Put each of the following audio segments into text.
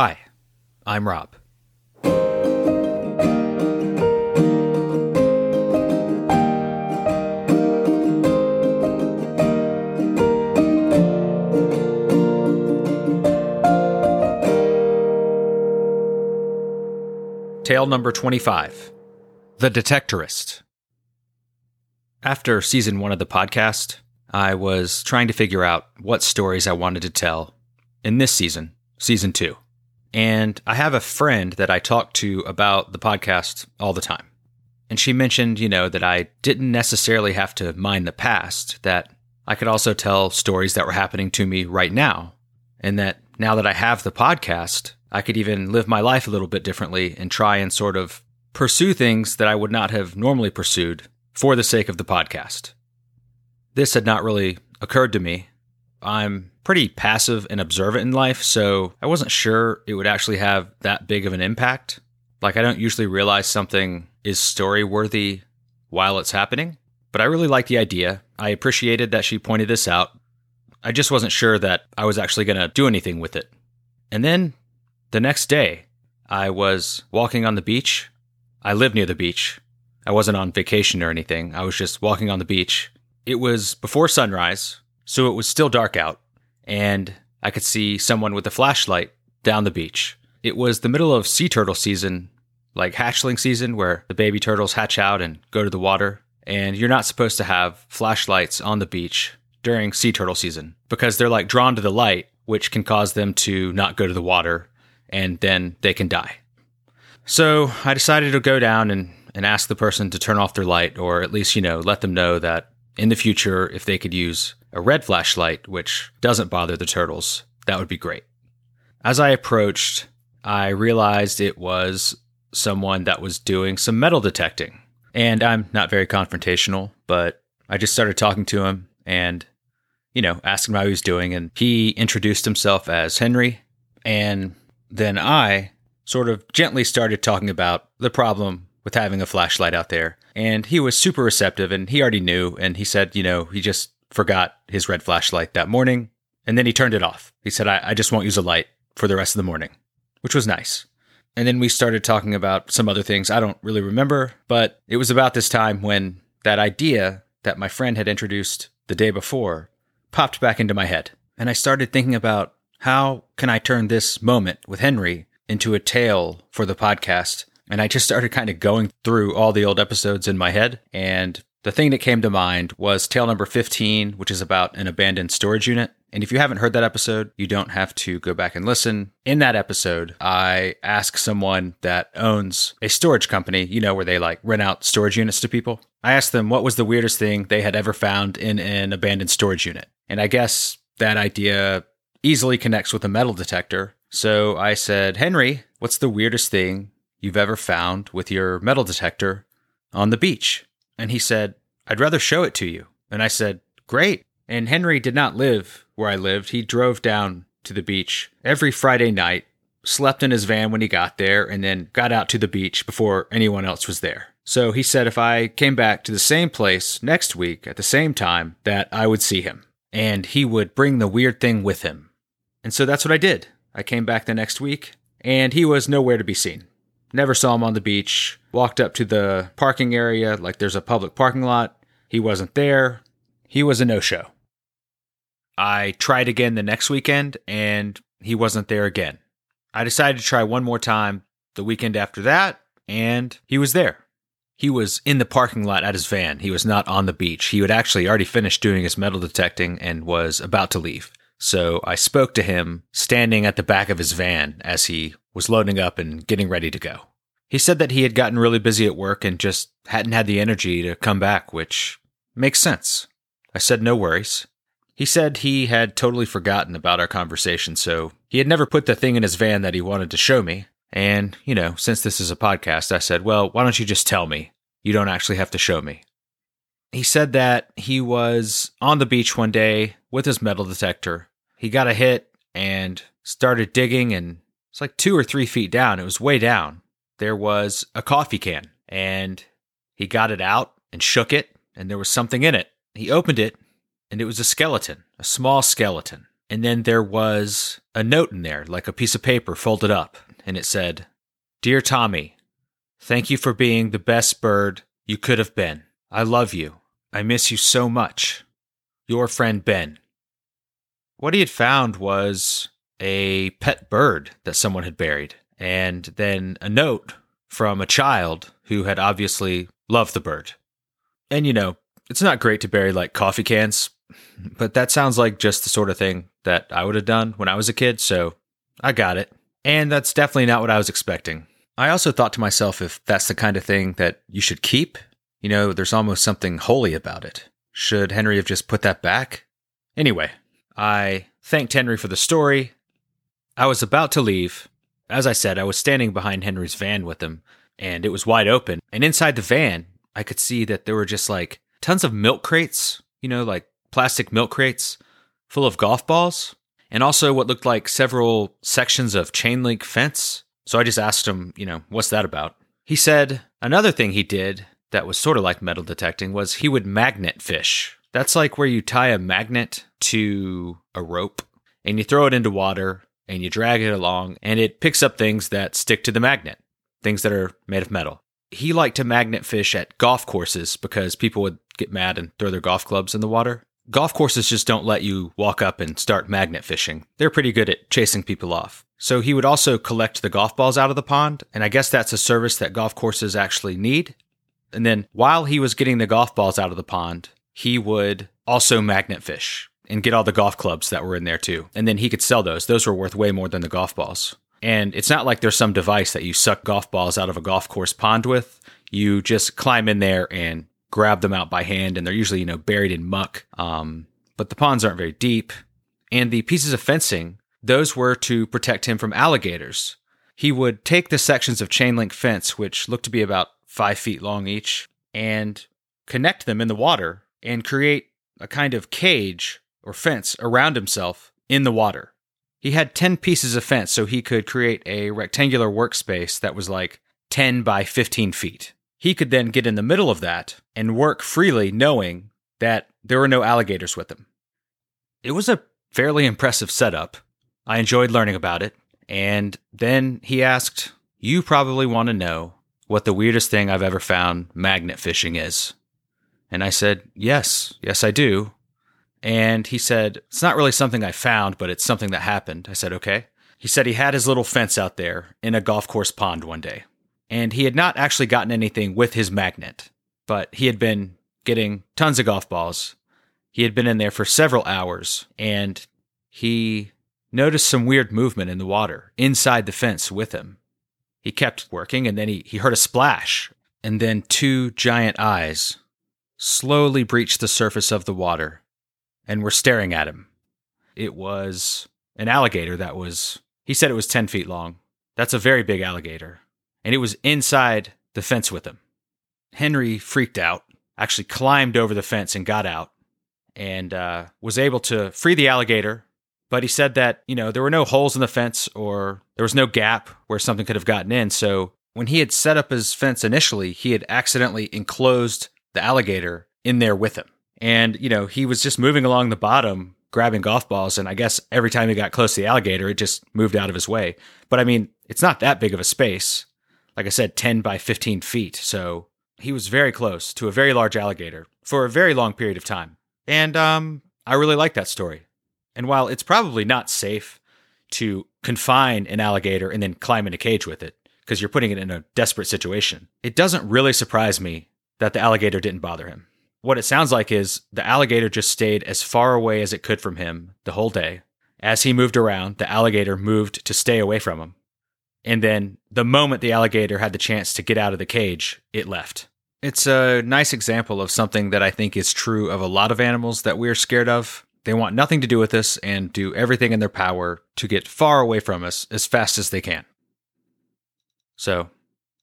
Hi, I'm Rob. Tale number 25 The Detectorist. After season one of the podcast, I was trying to figure out what stories I wanted to tell in this season, season two. And I have a friend that I talk to about the podcast all the time. And she mentioned, you know, that I didn't necessarily have to mind the past, that I could also tell stories that were happening to me right now. And that now that I have the podcast, I could even live my life a little bit differently and try and sort of pursue things that I would not have normally pursued for the sake of the podcast. This had not really occurred to me. I'm pretty passive and observant in life, so I wasn't sure it would actually have that big of an impact. Like, I don't usually realize something is story worthy while it's happening, but I really liked the idea. I appreciated that she pointed this out. I just wasn't sure that I was actually going to do anything with it. And then the next day, I was walking on the beach. I live near the beach. I wasn't on vacation or anything. I was just walking on the beach. It was before sunrise, so it was still dark out, and I could see someone with a flashlight down the beach. It was the middle of sea turtle season, like hatchling season, where the baby turtles hatch out and go to the water. And you're not supposed to have flashlights on the beach during sea turtle season because they're like drawn to the light, which can cause them to not go to the water and then they can die. So I decided to go down and, and ask the person to turn off their light, or at least, you know, let them know that in the future, if they could use a red flashlight, which doesn't bother the turtles, that would be great. As I approached, I realized it was someone that was doing some metal detecting. And I'm not very confrontational, but I just started talking to him and, you know, asking him how he was doing. And he introduced himself as Henry. And then I sort of gently started talking about the problem with having a flashlight out there. And he was super receptive and he already knew. And he said, you know, he just forgot his red flashlight that morning. And then he turned it off. He said, I, I just won't use a light for the rest of the morning, which was nice. And then we started talking about some other things I don't really remember, but it was about this time when that idea that my friend had introduced the day before popped back into my head. And I started thinking about how can I turn this moment with Henry into a tale for the podcast? And I just started kind of going through all the old episodes in my head. And the thing that came to mind was tale number 15, which is about an abandoned storage unit. And if you haven't heard that episode, you don't have to go back and listen. In that episode, I ask someone that owns a storage company, you know, where they like rent out storage units to people. I asked them what was the weirdest thing they had ever found in an abandoned storage unit. And I guess that idea easily connects with a metal detector. So I said, Henry, what's the weirdest thing you've ever found with your metal detector on the beach? And he said, I'd rather show it to you. And I said, Great. And Henry did not live where I lived. He drove down to the beach every Friday night, slept in his van when he got there, and then got out to the beach before anyone else was there. So he said if I came back to the same place next week at the same time, that I would see him. And he would bring the weird thing with him and so that's what I did. I came back the next week, and he was nowhere to be seen. Never saw him on the beach. Walked up to the parking area, like there's a public parking lot. He wasn't there. He was a no show. I tried again the next weekend, and he wasn't there again. I decided to try one more time the weekend after that, and he was there. He was in the parking lot at his van. He was not on the beach. He had actually already finished doing his metal detecting and was about to leave. So I spoke to him standing at the back of his van as he was loading up and getting ready to go. He said that he had gotten really busy at work and just hadn't had the energy to come back, which makes sense. I said no worries. He said he had totally forgotten about our conversation, so he had never put the thing in his van that he wanted to show me. And, you know, since this is a podcast, I said, well, why don't you just tell me? You don't actually have to show me. He said that he was on the beach one day with his metal detector. He got a hit and started digging, and it's like two or three feet down. It was way down. There was a coffee can, and he got it out and shook it, and there was something in it. He opened it, and it was a skeleton, a small skeleton. And then there was a note in there, like a piece of paper folded up, and it said, Dear Tommy, thank you for being the best bird you could have been. I love you. I miss you so much. Your friend Ben. What he had found was a pet bird that someone had buried, and then a note from a child who had obviously loved the bird. And you know, it's not great to bury like coffee cans, but that sounds like just the sort of thing that I would have done when I was a kid, so I got it. And that's definitely not what I was expecting. I also thought to myself if that's the kind of thing that you should keep, you know, there's almost something holy about it. Should Henry have just put that back? Anyway, I thanked Henry for the story. I was about to leave. As I said, I was standing behind Henry's van with him, and it was wide open. And inside the van, I could see that there were just like tons of milk crates, you know, like plastic milk crates full of golf balls, and also what looked like several sections of chain link fence. So I just asked him, you know, what's that about? He said another thing he did that was sort of like metal detecting was he would magnet fish. That's like where you tie a magnet to a rope and you throw it into water and you drag it along and it picks up things that stick to the magnet, things that are made of metal. He liked to magnet fish at golf courses because people would get mad and throw their golf clubs in the water. Golf courses just don't let you walk up and start magnet fishing. They're pretty good at chasing people off. So he would also collect the golf balls out of the pond, and I guess that's a service that golf courses actually need. And then while he was getting the golf balls out of the pond, he would also magnet fish and get all the golf clubs that were in there too. And then he could sell those. Those were worth way more than the golf balls. And it's not like there's some device that you suck golf balls out of a golf course pond with. You just climb in there and grab them out by hand, and they're usually, you know, buried in muck. Um, but the ponds aren't very deep. And the pieces of fencing, those were to protect him from alligators. He would take the sections of chain link fence, which looked to be about five feet long each, and connect them in the water and create a kind of cage or fence around himself in the water. He had 10 pieces of fence, so he could create a rectangular workspace that was like 10 by 15 feet. He could then get in the middle of that and work freely, knowing that there were no alligators with him. It was a fairly impressive setup. I enjoyed learning about it. And then he asked, You probably want to know what the weirdest thing I've ever found magnet fishing is. And I said, Yes, yes, I do. And he said, It's not really something I found, but it's something that happened. I said, Okay. He said he had his little fence out there in a golf course pond one day. And he had not actually gotten anything with his magnet, but he had been getting tons of golf balls. He had been in there for several hours and he noticed some weird movement in the water inside the fence with him. He kept working and then he, he heard a splash, and then two giant eyes slowly breached the surface of the water and were staring at him. It was an alligator that was, he said it was 10 feet long. That's a very big alligator. And it was inside the fence with him. Henry freaked out, actually climbed over the fence and got out and uh, was able to free the alligator but he said that, you know, there were no holes in the fence or there was no gap where something could have gotten in. So when he had set up his fence initially, he had accidentally enclosed the alligator in there with him. And, you know, he was just moving along the bottom, grabbing golf balls. And I guess every time he got close to the alligator, it just moved out of his way. But I mean, it's not that big of a space. Like I said, 10 by 15 feet. So he was very close to a very large alligator for a very long period of time. And um, I really like that story. And while it's probably not safe to confine an alligator and then climb in a cage with it, because you're putting it in a desperate situation, it doesn't really surprise me that the alligator didn't bother him. What it sounds like is the alligator just stayed as far away as it could from him the whole day. As he moved around, the alligator moved to stay away from him. And then the moment the alligator had the chance to get out of the cage, it left. It's a nice example of something that I think is true of a lot of animals that we're scared of, they want nothing to do with us and do everything in their power to get far away from us as fast as they can. So,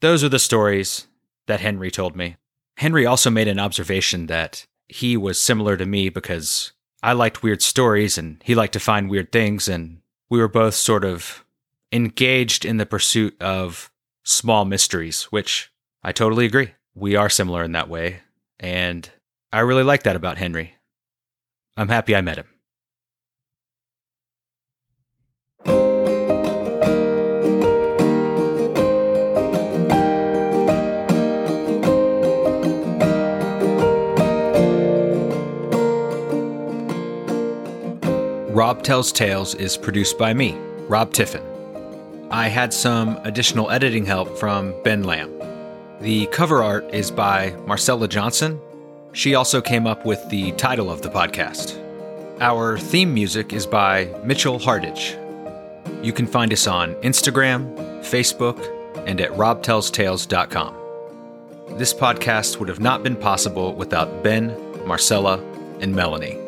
those are the stories that Henry told me. Henry also made an observation that he was similar to me because I liked weird stories and he liked to find weird things, and we were both sort of engaged in the pursuit of small mysteries, which I totally agree. We are similar in that way, and I really like that about Henry. I'm happy I met him. Rob Tells Tales is produced by me, Rob Tiffin. I had some additional editing help from Ben Lamb. The cover art is by Marcella Johnson she also came up with the title of the podcast. Our theme music is by Mitchell Hardage. You can find us on Instagram, Facebook, and at robtellstales.com. This podcast would have not been possible without Ben, Marcella, and Melanie.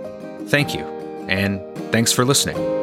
Thank you, and thanks for listening.